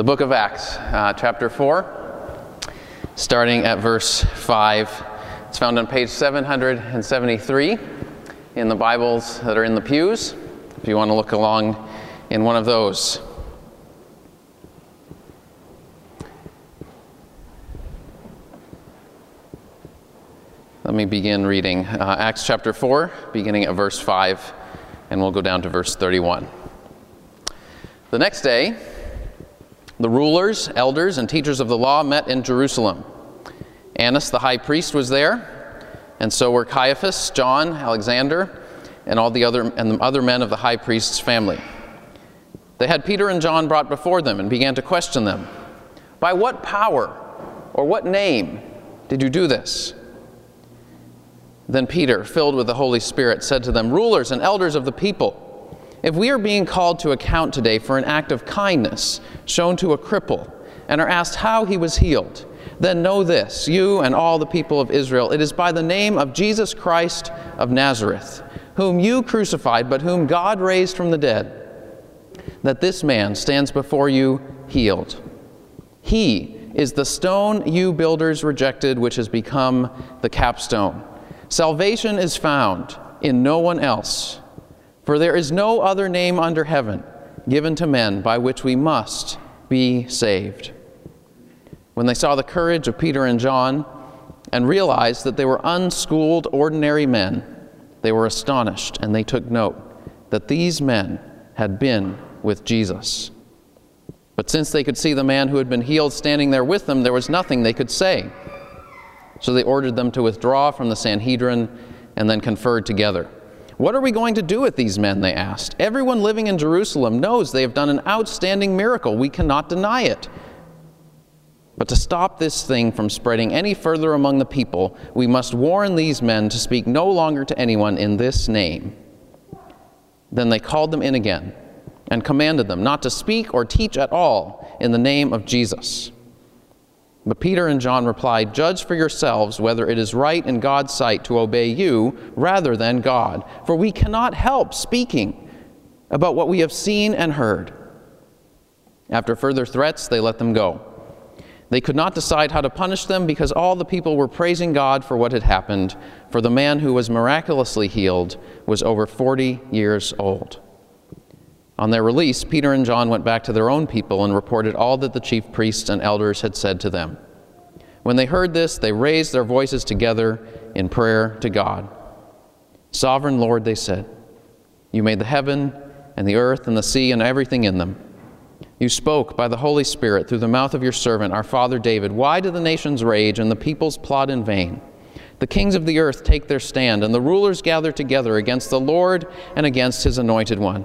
the book of Acts, uh, chapter 4, starting at verse 5. It's found on page 773 in the Bibles that are in the pews, if you want to look along in one of those. Let me begin reading uh, Acts chapter 4, beginning at verse 5, and we'll go down to verse 31. The next day, the rulers, elders, and teachers of the law met in Jerusalem. Annas the high priest was there, and so were Caiaphas, John, Alexander, and all the other and the other men of the high priest's family. They had Peter and John brought before them and began to question them. By what power or what name did you do this? Then Peter, filled with the Holy Spirit, said to them, Rulers and elders of the people, if we are being called to account today for an act of kindness shown to a cripple and are asked how he was healed, then know this, you and all the people of Israel, it is by the name of Jesus Christ of Nazareth, whom you crucified, but whom God raised from the dead, that this man stands before you healed. He is the stone you builders rejected, which has become the capstone. Salvation is found in no one else. For there is no other name under heaven given to men by which we must be saved. When they saw the courage of Peter and John and realized that they were unschooled, ordinary men, they were astonished and they took note that these men had been with Jesus. But since they could see the man who had been healed standing there with them, there was nothing they could say. So they ordered them to withdraw from the Sanhedrin and then conferred together. What are we going to do with these men? They asked. Everyone living in Jerusalem knows they have done an outstanding miracle. We cannot deny it. But to stop this thing from spreading any further among the people, we must warn these men to speak no longer to anyone in this name. Then they called them in again and commanded them not to speak or teach at all in the name of Jesus. But Peter and John replied, Judge for yourselves whether it is right in God's sight to obey you rather than God, for we cannot help speaking about what we have seen and heard. After further threats, they let them go. They could not decide how to punish them because all the people were praising God for what had happened, for the man who was miraculously healed was over 40 years old. On their release, Peter and John went back to their own people and reported all that the chief priests and elders had said to them. When they heard this, they raised their voices together in prayer to God. Sovereign Lord, they said, You made the heaven and the earth and the sea and everything in them. You spoke by the Holy Spirit through the mouth of your servant, our father David. Why do the nations rage and the peoples plot in vain? The kings of the earth take their stand, and the rulers gather together against the Lord and against his anointed one.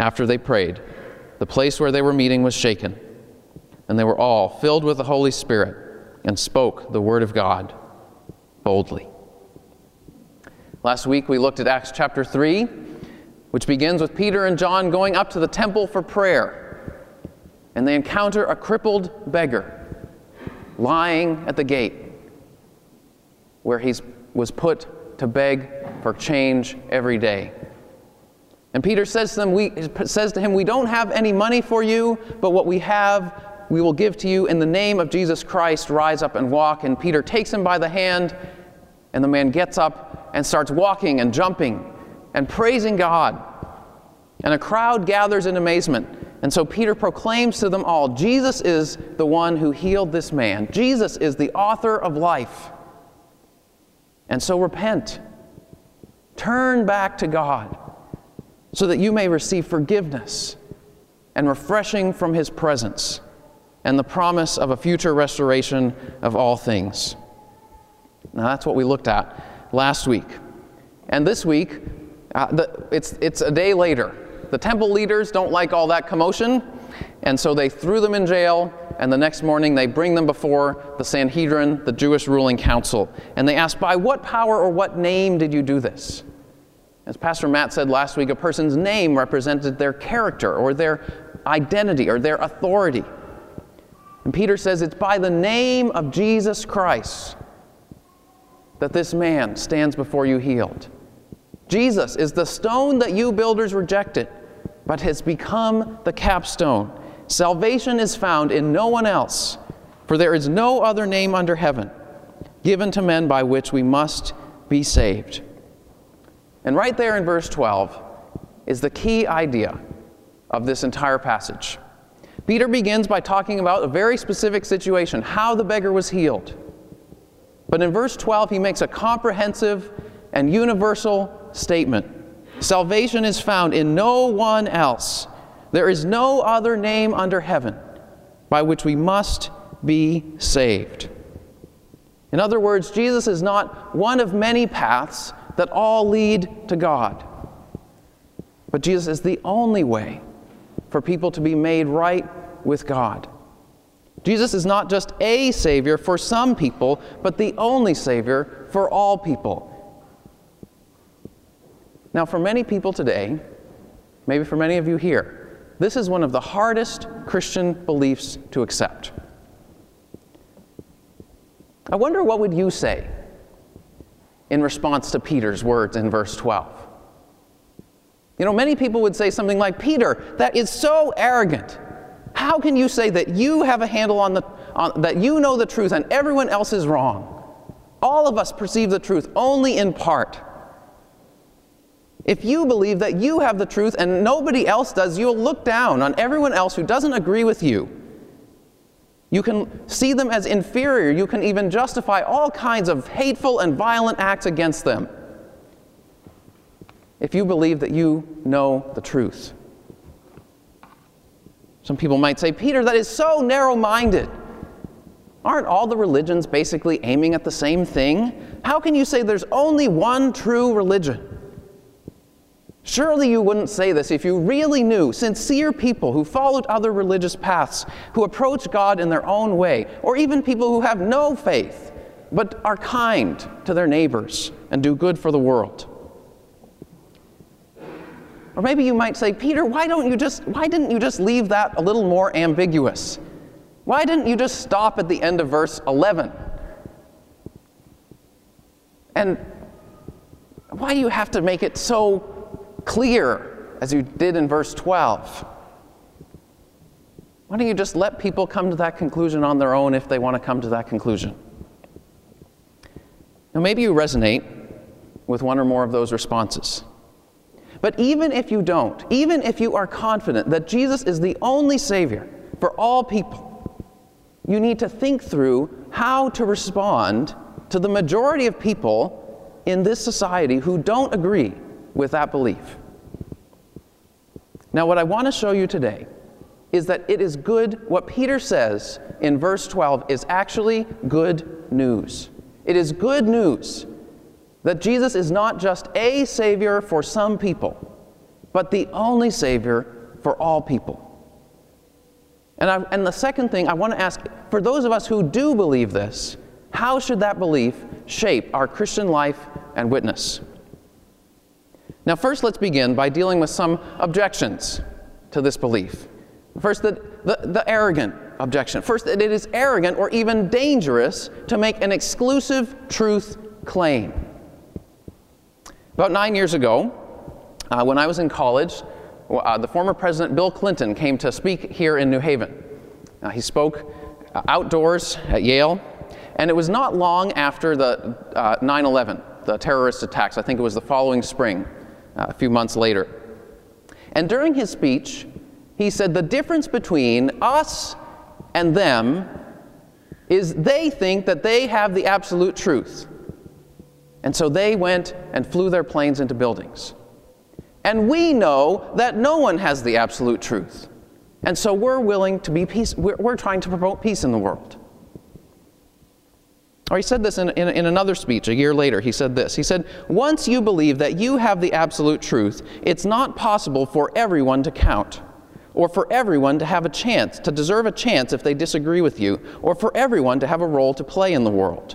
After they prayed, the place where they were meeting was shaken, and they were all filled with the Holy Spirit and spoke the word of God boldly. Last week we looked at Acts chapter 3, which begins with Peter and John going up to the temple for prayer, and they encounter a crippled beggar lying at the gate where he was put to beg for change every day. And Peter says to, them, we, says to him, We don't have any money for you, but what we have we will give to you. In the name of Jesus Christ, rise up and walk. And Peter takes him by the hand, and the man gets up and starts walking and jumping and praising God. And a crowd gathers in amazement. And so Peter proclaims to them all Jesus is the one who healed this man, Jesus is the author of life. And so repent, turn back to God so that you may receive forgiveness and refreshing from His presence and the promise of a future restoration of all things. Now, that's what we looked at last week. And this week, uh, the, it's, it's a day later. The temple leaders don't like all that commotion, And so they threw them in jail, and the next morning they bring them before the Sanhedrin, the Jewish ruling council, and they ask, By what power or what name did you do this? As Pastor Matt said last week, a person's name represented their character or their identity or their authority. And Peter says, It's by the name of Jesus Christ that this man stands before you healed. Jesus is the stone that you builders rejected, but has become the capstone. Salvation is found in no one else, for there is no other name under heaven given to men by which we must be saved. And right there in verse 12 is the key idea of this entire passage. Peter begins by talking about a very specific situation, how the beggar was healed. But in verse 12, he makes a comprehensive and universal statement Salvation is found in no one else. There is no other name under heaven by which we must be saved. In other words, Jesus is not one of many paths that all lead to God. But Jesus is the only way for people to be made right with God. Jesus is not just a Savior for some people, but the only Savior for all people. Now, for many people today, maybe for many of you here, this is one of the hardest Christian beliefs to accept. I wonder what would you say in response to Peter's words in verse 12? You know, many people would say something like, Peter, that is so arrogant. How can you say that you have a handle on the, on, that you know the truth and everyone else is wrong? All of us perceive the truth only in part. If you believe that you have the truth and nobody else does, you'll look down on everyone else who doesn't agree with you. You can see them as inferior. You can even justify all kinds of hateful and violent acts against them if you believe that you know the truth. Some people might say, Peter, that is so narrow minded. Aren't all the religions basically aiming at the same thing? How can you say there's only one true religion? Surely you wouldn't say this if you really knew sincere people who followed other religious paths, who approach God in their own way, or even people who have no faith but are kind to their neighbors and do good for the world. Or maybe you might say, Peter, why don't you just why didn't you just leave that a little more ambiguous? Why didn't you just stop at the end of verse 11? And why do you have to make it so clear as you did in verse 12. Why don't you just let people come to that conclusion on their own if they want to come to that conclusion? Now, maybe you resonate with one or more of those responses. But even if you don't, even if you are confident that Jesus is the only Savior for all people, you need to think through how to respond to the majority of people in this society who don't agree with that belief. Now, what I want to show you today is that it is good, what Peter says in verse 12 is actually good news. It is good news that Jesus is not just a Savior for some people, but the only Savior for all people. And, I, and the second thing I want to ask for those of us who do believe this, how should that belief shape our Christian life and witness? Now, first, let's begin by dealing with some objections to this belief. First, the, the, the, arrogant objection. First, that it is arrogant or even dangerous to make an exclusive truth claim. About nine years ago, uh, when I was in college, uh, the former President Bill Clinton came to speak here in New Haven. Uh, he spoke uh, outdoors at Yale, and it was not long after the uh, 9 11, the terrorist attacks. I think it was the following spring a few months later. And during his speech, he said the difference between us and them is they think that they have the absolute truth. And so they went and flew their planes into buildings. And we know that no one has the absolute truth. And so we're willing to be peace, we're, we're trying to promote peace in the world. Or he said this in, in, in, another speech a year later. He said this He said, Once you believe that you have the absolute truth, it's not possible for everyone to count. or for everyone to have a chance, to deserve a chance if they disagree with you, or for everyone to have a role to play in the world.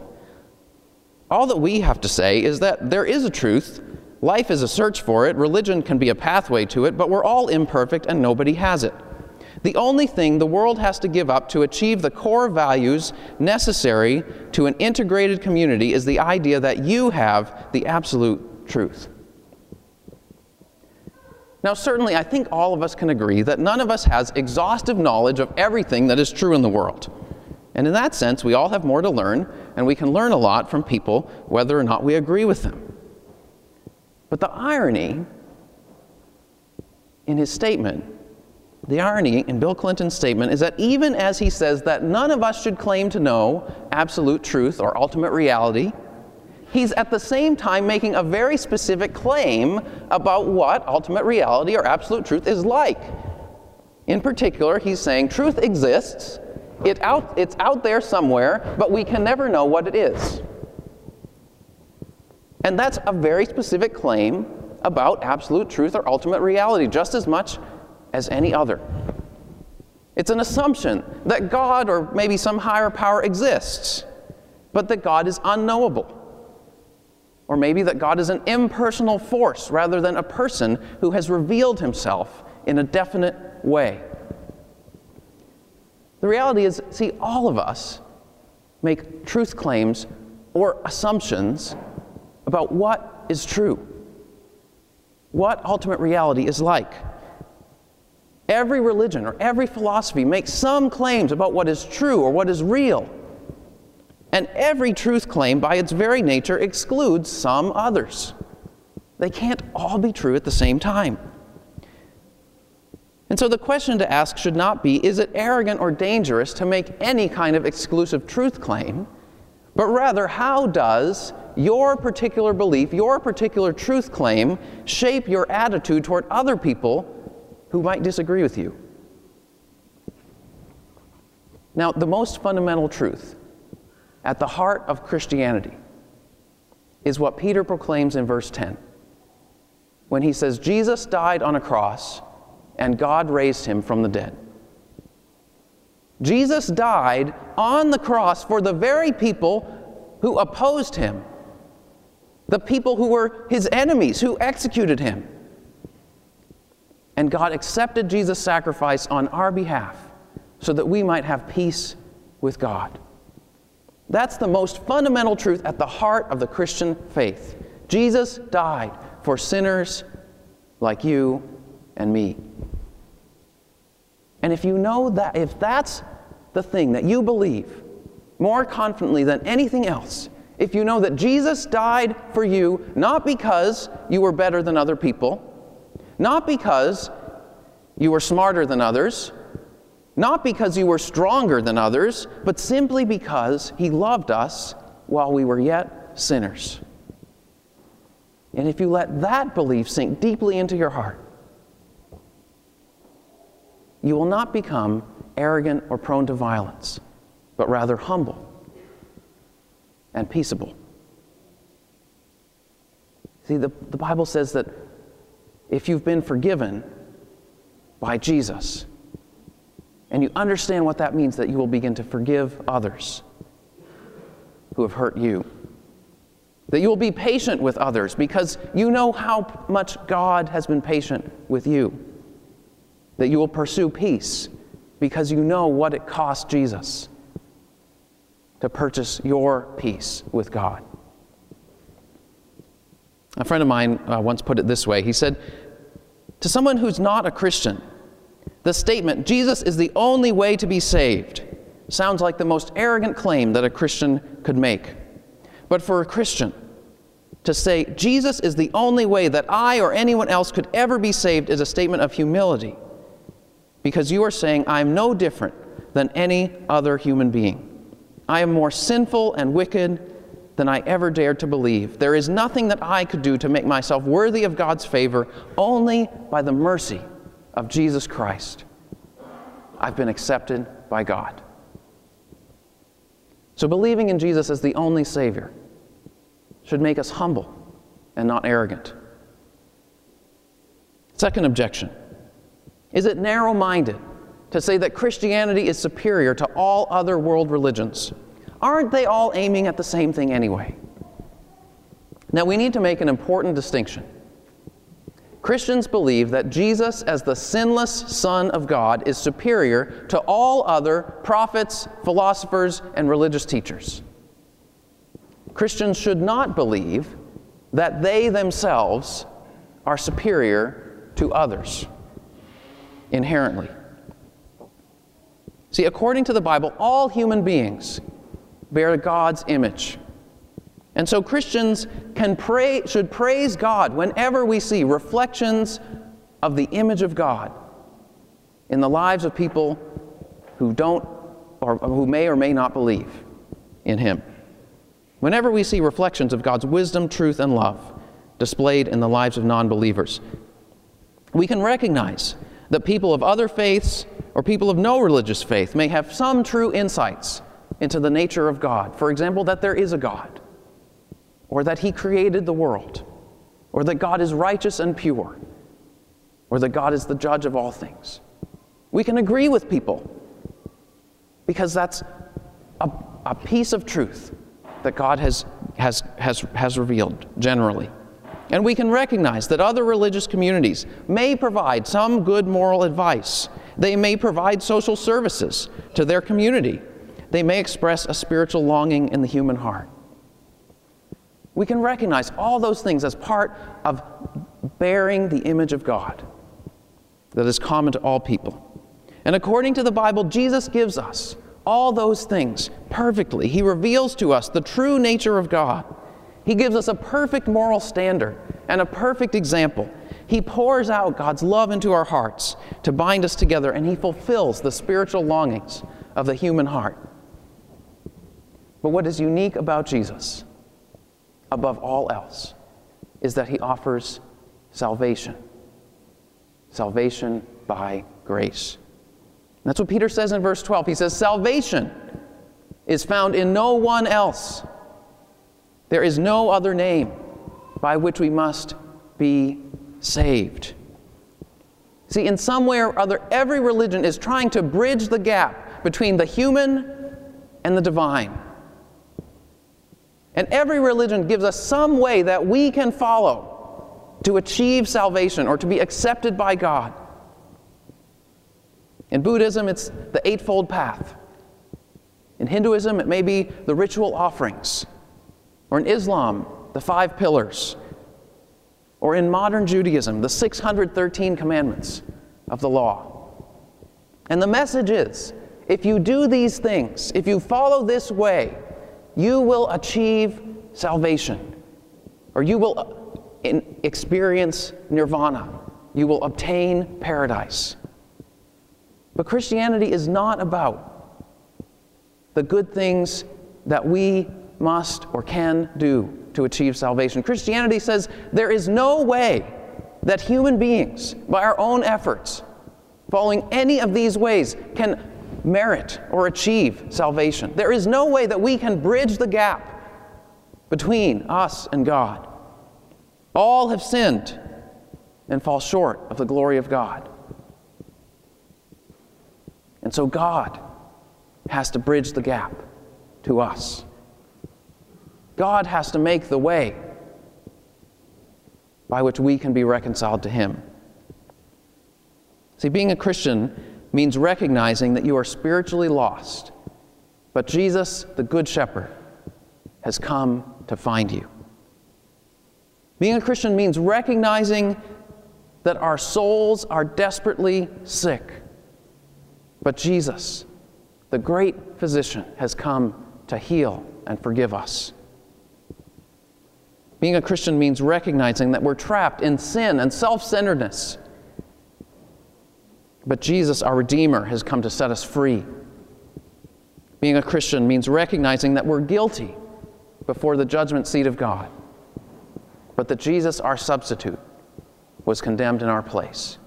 All that we have to say is that there is a truth, life is a search for it, religion can be a pathway to it, but we're all imperfect and nobody has it. The only thing the world has to give up to achieve the core values necessary to an integrated community is the idea that you have the absolute truth. Now, certainly, I think all of us can agree that none of us has exhaustive knowledge of everything that is true in the world. And in that sense, we all have more to learn, and we can learn a lot from people whether or not we agree with them. But the irony in his statement, the irony in Bill Clinton's statement is that even as he says that none of us should claim to know absolute truth or ultimate reality, he's at the same time making a very specific claim about what ultimate reality or absolute truth is like. In particular, he's saying truth exists, it out, it's out there somewhere, but we can never know what it is. And that's a very specific claim about absolute truth or ultimate reality, just as much as any other. It's an assumption that God or maybe some higher power exists, but that God is unknowable. Or maybe that God is an impersonal force rather than a person who has revealed himself in a definite way. The reality is, see, all of us make truth claims or assumptions about what is true, what ultimate reality is like. Every religion or every philosophy makes some claims about what is true or what is real. And every truth claim, by its very nature, excludes some others. They can't all be true at the same time. And so the question to ask should not be is it arrogant or dangerous to make any kind of exclusive truth claim, but rather how does your particular belief, your particular truth claim, shape your attitude toward other people who might disagree with you? Now, the most fundamental truth at the heart of Christianity is what Peter proclaims in verse 10 when he says, Jesus died on a cross and God raised him from the dead. Jesus died on the cross for the very people who opposed him, the people who were his enemies, who executed him. And God accepted Jesus' sacrifice on our behalf so that we might have peace with God. That's the most fundamental truth at the heart of the Christian faith. Jesus died for sinners like you and me. And if you know that, if that's the thing that you believe more confidently than anything else, if you know that Jesus died for you not because you were better than other people, not because you were smarter than others, not because you were stronger than others, but simply because he loved us while we were yet sinners. And if you let that belief sink deeply into your heart, you will not become arrogant or prone to violence, but rather humble and peaceable. See, the, the Bible says that if you've been forgiven by Jesus, and you understand what that means, that you will begin to forgive others who have hurt you. That you will be patient with others because you know how much God has been patient with you that you will pursue peace because you know what it cost Jesus to purchase your peace with God. A friend of mine uh, once put it this way He said, To someone who's not a Christian, the statement, Jesus is the only way to be saved, sounds like the most arrogant claim that a Christian could make. But for a Christian, to say, Jesus is the only way that I or anyone else could ever be saved is a statement of humility because you are saying, I am no different than any other human being. I am more sinful and wicked than I ever dared to believe. There is nothing that I could do to make myself worthy of God's favor, only by the mercy of Jesus Christ. I've been accepted by God. So, believing in Jesus as the only Savior should make us humble and not arrogant. Second objection Is it narrow minded to say that Christianity is superior to all other world religions? Aren't they all aiming at the same thing anyway? Now, we need to make an important distinction. Christians believe that Jesus, as the sinless Son of God, is superior to all other prophets, philosophers, and religious teachers. Christians should not believe that they themselves are superior to others inherently. See, according to the Bible, all human beings bear God's image. And so Christians can pray, should praise God whenever we see reflections of the image of God in the lives of people who don't or who may or may not believe in Him. Whenever we see reflections of God's wisdom, truth, and love displayed in the lives of non believers, we can recognize that people of other faiths or people of no religious faith may have some true insights into the nature of God. For example, that there is a God, or that He created the world, or that God is righteous and pure, or that God is the judge of all things. We can agree with people because that's a, a piece of truth that God has, has, has, has revealed generally. And we can recognize that other religious communities may provide some good moral advice. They may provide social services to their community. They may express a spiritual longing in the human heart. We can recognize all those things as part of bearing the image of God that is common to all people. And according to the Bible, Jesus gives us all those things perfectly. He reveals to us the true nature of God. He gives us a perfect moral standard and a perfect example. He pours out God's love into our hearts to bind us together, and He fulfills the spiritual longings of the human heart. But what is unique about Jesus, above all else, is that He offers salvation. Salvation by grace. That's what Peter says in verse 12. He says, Salvation is found in no one else. There is no other name by which we must be saved. See, in some way or other, every religion is trying to bridge the gap between the human and the divine. And every religion gives us some way that we can follow to achieve salvation or to be accepted by God. In Buddhism, it's the Eightfold Path. In Hinduism, it may be the ritual offerings. Or in Islam, the five pillars. Or in modern Judaism, the 613 commandments of the law. And the message is if you do these things, if you follow this way, you will achieve salvation. Or you will uh, experience nirvana. You will obtain paradise. But Christianity is not about the good things that we must or can do to achieve salvation. Christianity says there is no way that human beings, by our own efforts, following any of these ways, can merit or achieve salvation. There is no way that we can bridge the gap between us and God. All have sinned and fall short of the glory of God. And so God has to bridge the gap to us. God has to make the way by which we can be reconciled to Him. See, being a Christian means recognizing that you are spiritually lost, but Jesus, the Good Shepherd, has come to find you. Being a Christian means recognizing that our souls are desperately sick, but Jesus, the great physician, has come to heal and forgive us. Being a Christian means recognizing that we're trapped in sin and self centeredness. But Jesus, our Redeemer, has come to set us free. Being a Christian means recognizing that we're guilty before the judgment seat of God, but that Jesus, our substitute, was condemned in our place.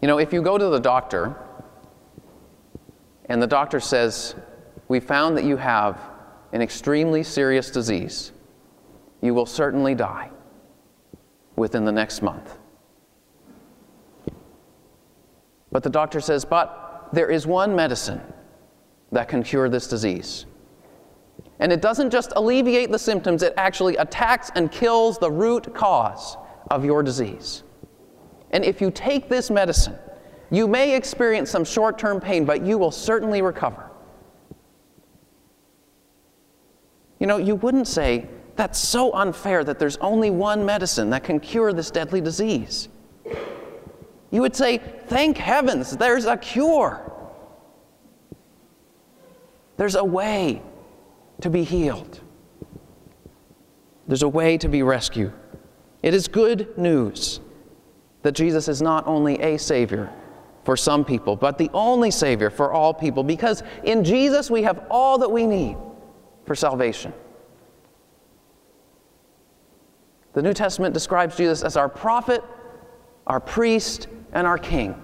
You know, if you go to the doctor and the doctor says, We found that you have an extremely serious disease you will certainly die within the next month. But the doctor says, But there is one medicine that can cure this disease. And it doesn't just alleviate the symptoms, it actually attacks and kills the root cause of your disease. And if you take this medicine, you may experience some short term pain, but you will certainly recover. You know, you wouldn't say, that's so unfair that there's only one medicine that can cure this deadly disease. You would say, thank heavens, there's a cure. There's a way to be healed. There's a way to be rescued. It is good news that Jesus is not only a Savior for some people, but the only Savior for all people, because in Jesus we have all that we need for salvation. The New Testament describes Jesus as our prophet, our priest, and our king.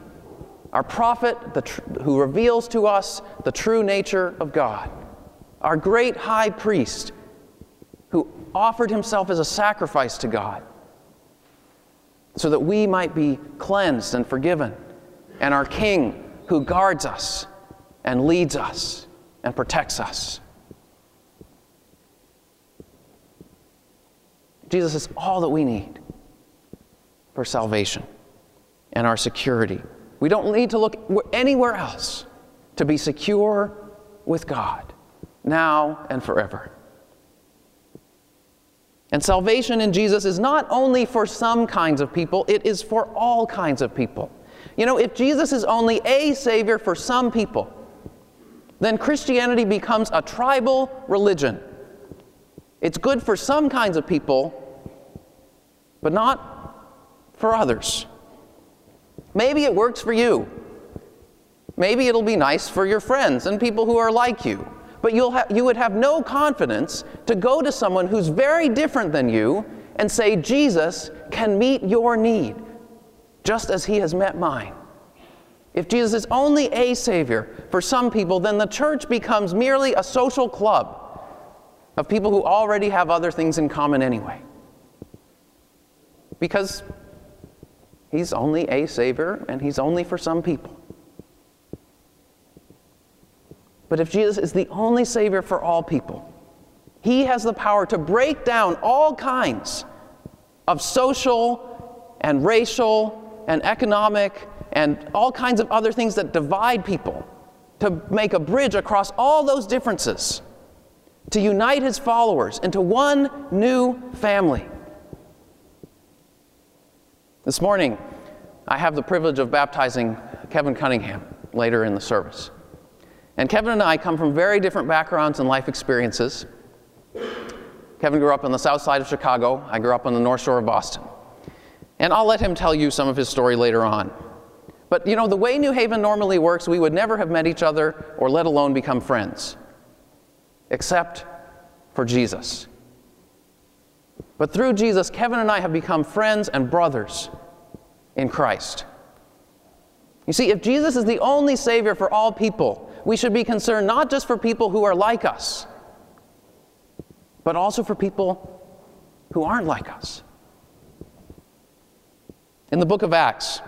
Our prophet tr- who reveals to us the true nature of God. Our great high priest who offered himself as a sacrifice to God so that we might be cleansed and forgiven. And our king who guards us and leads us and protects us. Jesus is all that we need for salvation and our security. We don't need to look anywhere else to be secure with God, now and forever. And salvation in Jesus is not only for some kinds of people, it is for all kinds of people. You know, if Jesus is only a Savior for some people, then Christianity becomes a tribal religion it's good for some kinds of people, but not for others. Maybe it works for you. Maybe it'll be nice for your friends and people who are like you. But you'll ha- you would have no confidence to go to someone who's very different than you and say, Jesus can meet your need, just as he has met mine. If Jesus is only a Savior for some people, then the church becomes merely a social club of people who already have other things in common anyway. Because he's only a Savior and he's only for some people. But if Jesus is the only Savior for all people, he has the power to break down all kinds of social and racial and economic and all kinds of other things that divide people, to make a bridge across all those differences to unite his followers into one new family. This morning, I have the privilege of baptizing Kevin Cunningham later in the service. And Kevin and I come from very different backgrounds and life experiences. Kevin grew up on the south side of Chicago. I grew up on the north shore of Boston. And I'll let him tell you some of his story later on. But you know, the way New Haven normally works, we would never have met each other or let alone become friends except for Jesus. But through Jesus, Kevin and I have become friends and brothers in Christ. You see, if Jesus is the only Savior for all people, we should be concerned not just for people who are like us, but also for people who aren't like us. In the book of Acts,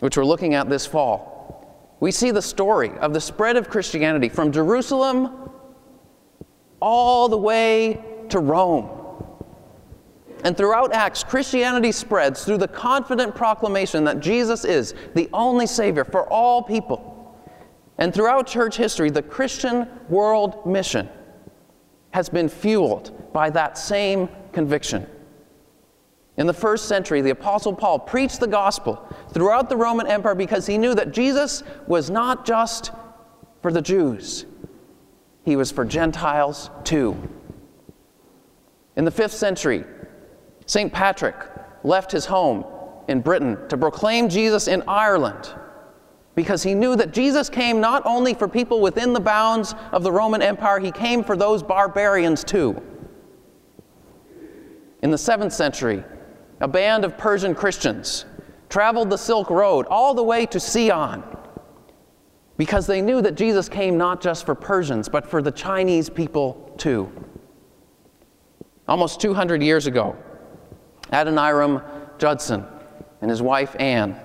which we're looking at this fall, we see the story of the spread of Christianity from Jerusalem all the way to Rome. And throughout Acts, Christianity spreads through the confident proclamation that Jesus is the only Savior for all people. And throughout church history, the Christian world mission has been fueled by that same conviction. In the first century, the Apostle Paul preached the gospel throughout the Roman Empire because he knew that Jesus was not just for the Jews, he was for Gentiles too. In the fifth century, St. Patrick left his home in Britain to proclaim Jesus in Ireland because he knew that Jesus came not only for people within the bounds of the Roman Empire, he came for those barbarians too. In the seventh century, a band of Persian Christians traveled the Silk Road all the way to Xi'an because they knew that Jesus came not just for Persians, but for the Chinese people too. Almost 200 years ago, Adoniram Judson and his wife Anne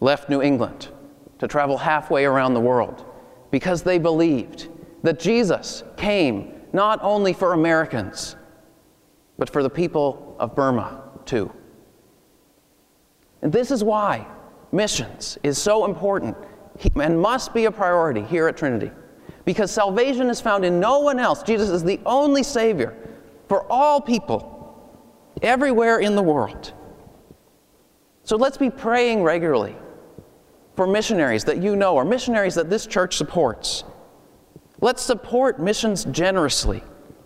left New England to travel halfway around the world because they believed that Jesus came not only for Americans, but for the people of Burma too. And this is why missions is so important and must be a priority here at Trinity. Because salvation is found in no one else. Jesus is the only Savior for all people everywhere in the world. So let's be praying regularly for missionaries that you know or missionaries that this church supports. Let's support missions generously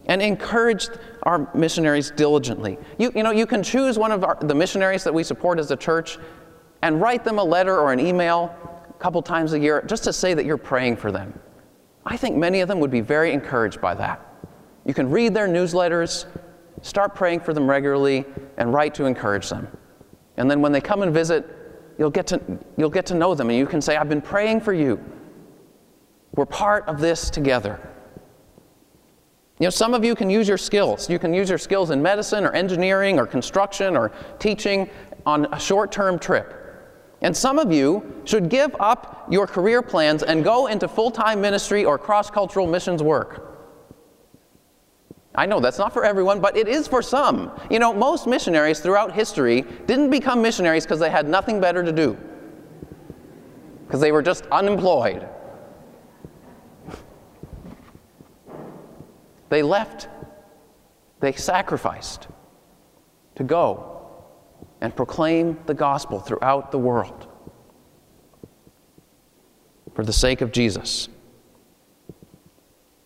and encourage our missionaries diligently. You, you know, you can choose one of our, the missionaries that we support as a church and write them a letter or an email a couple times a year just to say that you're praying for them. I think many of them would be very encouraged by that. You can read their newsletters, start praying for them regularly, and write to encourage them. And then when they come and visit, you'll get to, you'll get to know them and you can say, I've been praying for you. We're part of this together. You know, some of you can use your skills. You can use your skills in medicine or engineering or construction or teaching on a short term trip. And some of you should give up your career plans and go into full time ministry or cross cultural missions work. I know that's not for everyone, but it is for some. You know, most missionaries throughout history didn't become missionaries because they had nothing better to do, because they were just unemployed. They left, they sacrificed to go and proclaim the gospel throughout the world for the sake of Jesus.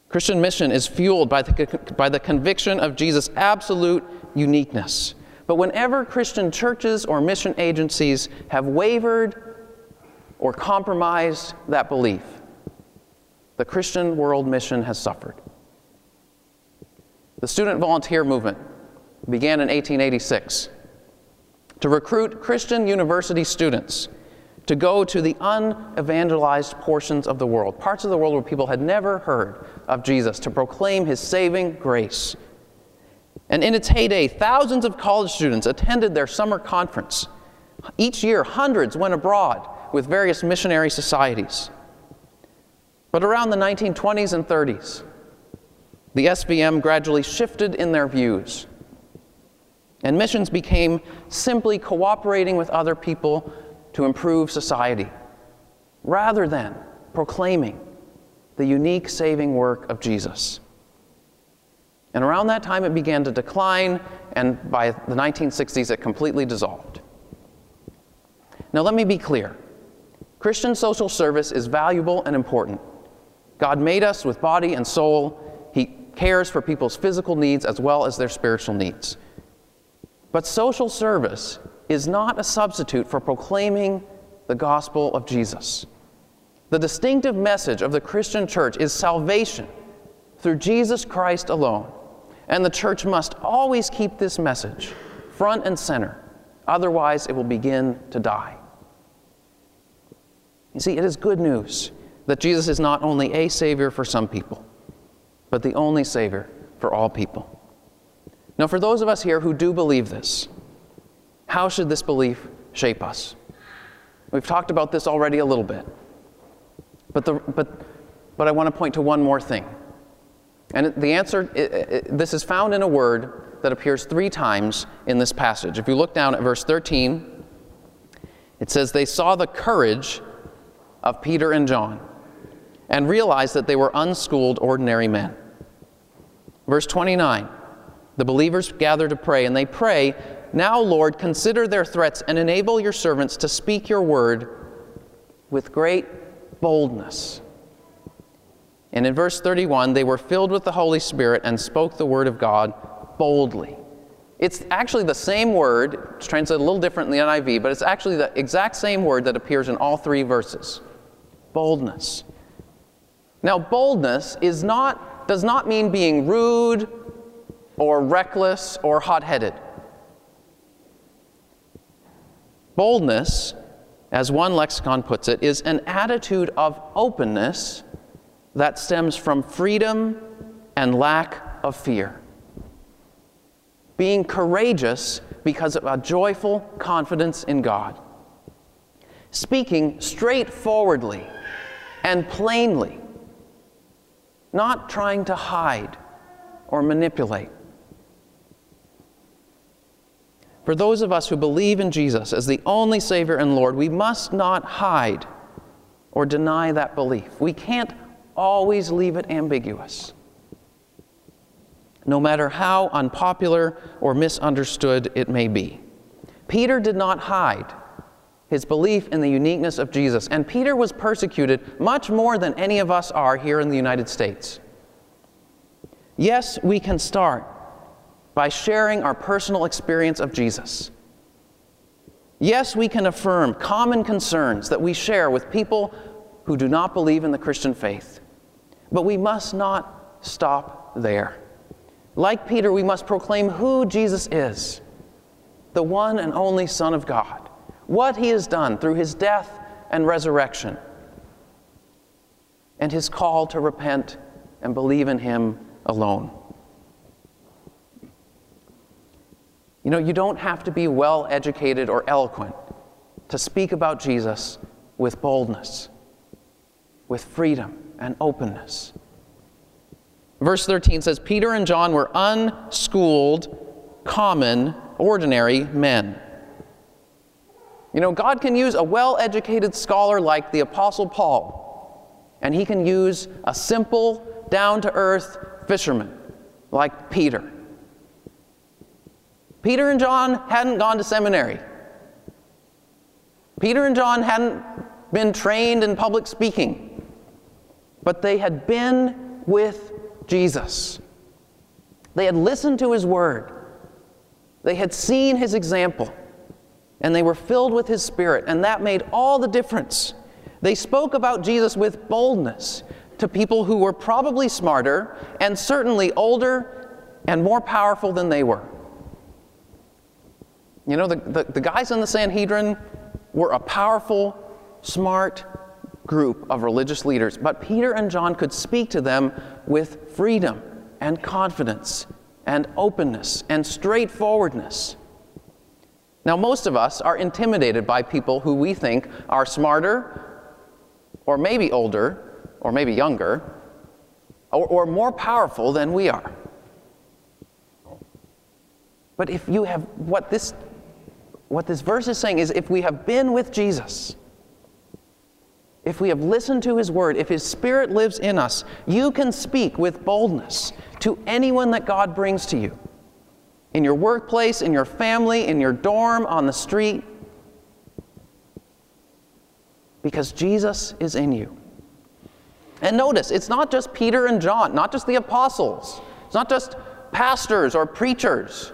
Christian mission is fueled by the, by the conviction of Jesus' absolute uniqueness. But whenever Christian churches or mission agencies have wavered or compromised that belief, the Christian world mission has suffered. The student volunteer movement began in 1886 to recruit Christian university students to go to the unevangelized portions of the world, parts of the world where people had never heard of Jesus, to proclaim his saving grace. And in its heyday, thousands of college students attended their summer conference. Each year, hundreds went abroad with various missionary societies. But around the 1920s and 30s, the SVM gradually shifted in their views. And missions became simply cooperating with other people to improve society, rather than proclaiming the unique saving work of Jesus. And around that time, it began to decline, and by the 1960s, it completely dissolved. Now, let me be clear Christian social service is valuable and important. God made us with body and soul, He cares for people's physical needs as well as their spiritual needs. But social service is not a substitute for proclaiming the gospel of Jesus. The distinctive message of the Christian church is salvation through Jesus Christ alone. And the church must always keep this message front and center, otherwise, it will begin to die. You see, it is good news that Jesus is not only a Savior for some people, but the only Savior for all people. Now, for those of us here who do believe this, how should this belief shape us? We've talked about this already a little bit. But, the, but, but I want to point to one more thing. And the answer, it, it, this is found in a word that appears three times in this passage. If you look down at verse 13, it says, They saw the courage of Peter and John and realized that they were unschooled, ordinary men. Verse 29, the believers gather to pray, and they pray now, Lord, consider their threats and enable your servants to speak your word with great boldness. And in verse 31, they were filled with the Holy Spirit and spoke the word of God boldly. It's actually the same word, it's translated a little different in the NIV, but it's actually the exact same word that appears in all three verses boldness. Now, boldness is not, does not mean being rude or reckless or hot headed. Boldness, as one lexicon puts it, is an attitude of openness that stems from freedom and lack of fear. Being courageous because of a joyful confidence in God. speaking straightforwardly and plainly, not trying to hide or manipulate. For those of us who believe in Jesus as the only Savior and Lord, we must not hide or deny that belief. We can't always leave it ambiguous, no matter how unpopular or misunderstood it may be. Peter did not hide his belief in the uniqueness of Jesus, and Peter was persecuted much more than any of us are here in the United States. Yes, we can start by sharing our personal experience of Jesus. Yes, we can affirm common concerns that we share with people who do not believe in the Christian faith. But we must not stop there. Like Peter, we must proclaim who Jesus is the one and only Son of God, what he has done through his death and resurrection, and his call to repent and believe in him alone. You know, you don't have to be well educated or eloquent to speak about Jesus with boldness, with freedom and openness. Verse 13 says Peter and John were unschooled, common, ordinary men. You know, God can use a well educated scholar like the Apostle Paul, and he can use a simple, down to earth fisherman like Peter. Peter and John hadn't gone to seminary. Peter and John hadn't been trained in public speaking, but they had been with Jesus. They had listened to his word, they had seen his example, and they were filled with his spirit, and that made all the difference. They spoke about Jesus with boldness to people who were probably smarter and certainly older and more powerful than they were. You know, the, the, the guys in the Sanhedrin were a powerful, smart group of religious leaders, but Peter and John could speak to them with freedom and confidence and openness and straightforwardness. Now, most of us are intimidated by people who we think are smarter, or maybe older, or maybe younger, or, or more powerful than we are. But if you have what this what this verse is saying is if we have been with Jesus, if we have listened to his word, if his spirit lives in us, you can speak with boldness to anyone that God brings to you. In your workplace, in your family, in your dorm, on the street, because Jesus is in you. And notice, it's not just Peter and John, not just the apostles, it's not just pastors or preachers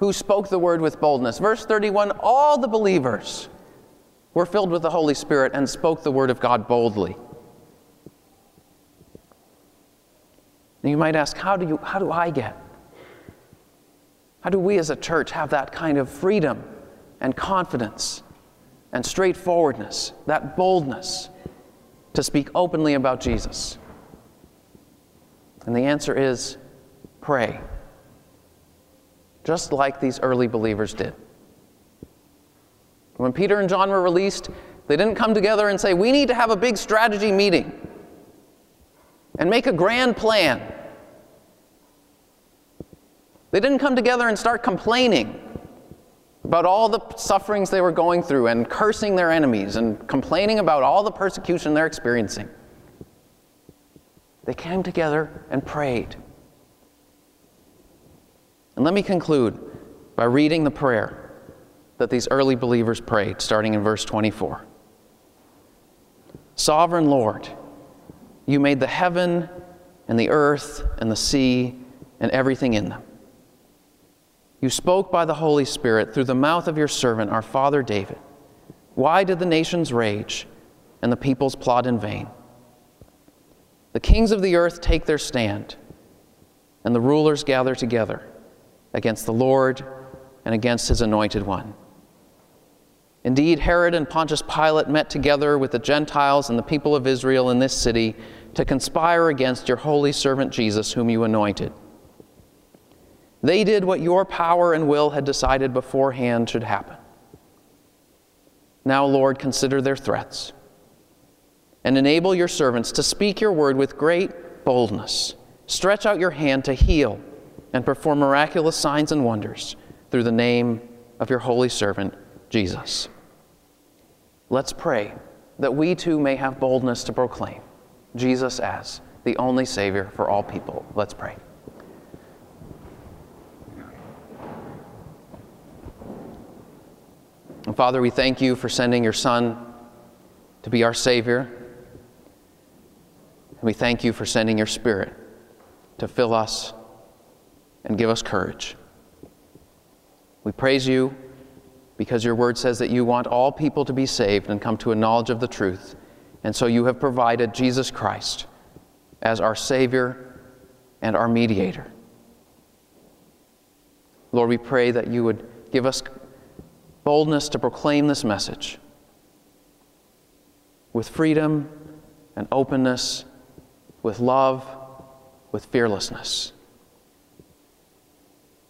who spoke the word with boldness. Verse 31 all the believers were filled with the Holy Spirit and spoke the word of God boldly. Now you might ask, how do, you, how do I get? How do we as a church have that kind of freedom and confidence and straightforwardness, that boldness to speak openly about Jesus? And the answer is pray just like these early believers did. When Peter and John were released, they didn't come together and say, We need to have a big strategy meeting and make a grand plan. They didn't come together and start complaining about all the sufferings they were going through and cursing their enemies and complaining about all the persecution they're experiencing. They came together and prayed. And let me conclude by reading the prayer that these early believers prayed, starting in verse 24. Sovereign Lord, you made the heaven and the earth and the sea and everything in them. You spoke by the Holy Spirit through the mouth of your servant, our father David. Why did the nations rage and the peoples plot in vain? The kings of the earth take their stand, and the rulers gather together against the Lord and against his anointed one. Indeed, Herod and Pontius Pilate met together with the Gentiles and the people of Israel in this city to conspire against your holy servant Jesus, whom you anointed. They did what your power and will had decided beforehand should happen. Now, Lord, consider their threats and enable your servants to speak your word with great boldness. Stretch out your hand to heal and perform miraculous signs and wonders through the name of your holy servant, Jesus. Let's pray that we too may have boldness to proclaim Jesus as the only Savior for all people. Let's pray. And Father, we thank you for sending your Son to be our Savior. And we thank you for sending your Spirit to fill us and give us courage. We praise you because your word says that you want all people to be saved and come to a knowledge of the truth. And so you have provided Jesus Christ as our Savior and our mediator. Lord, we pray that you would give us boldness to proclaim this message with freedom and openness, with love, with fearlessness.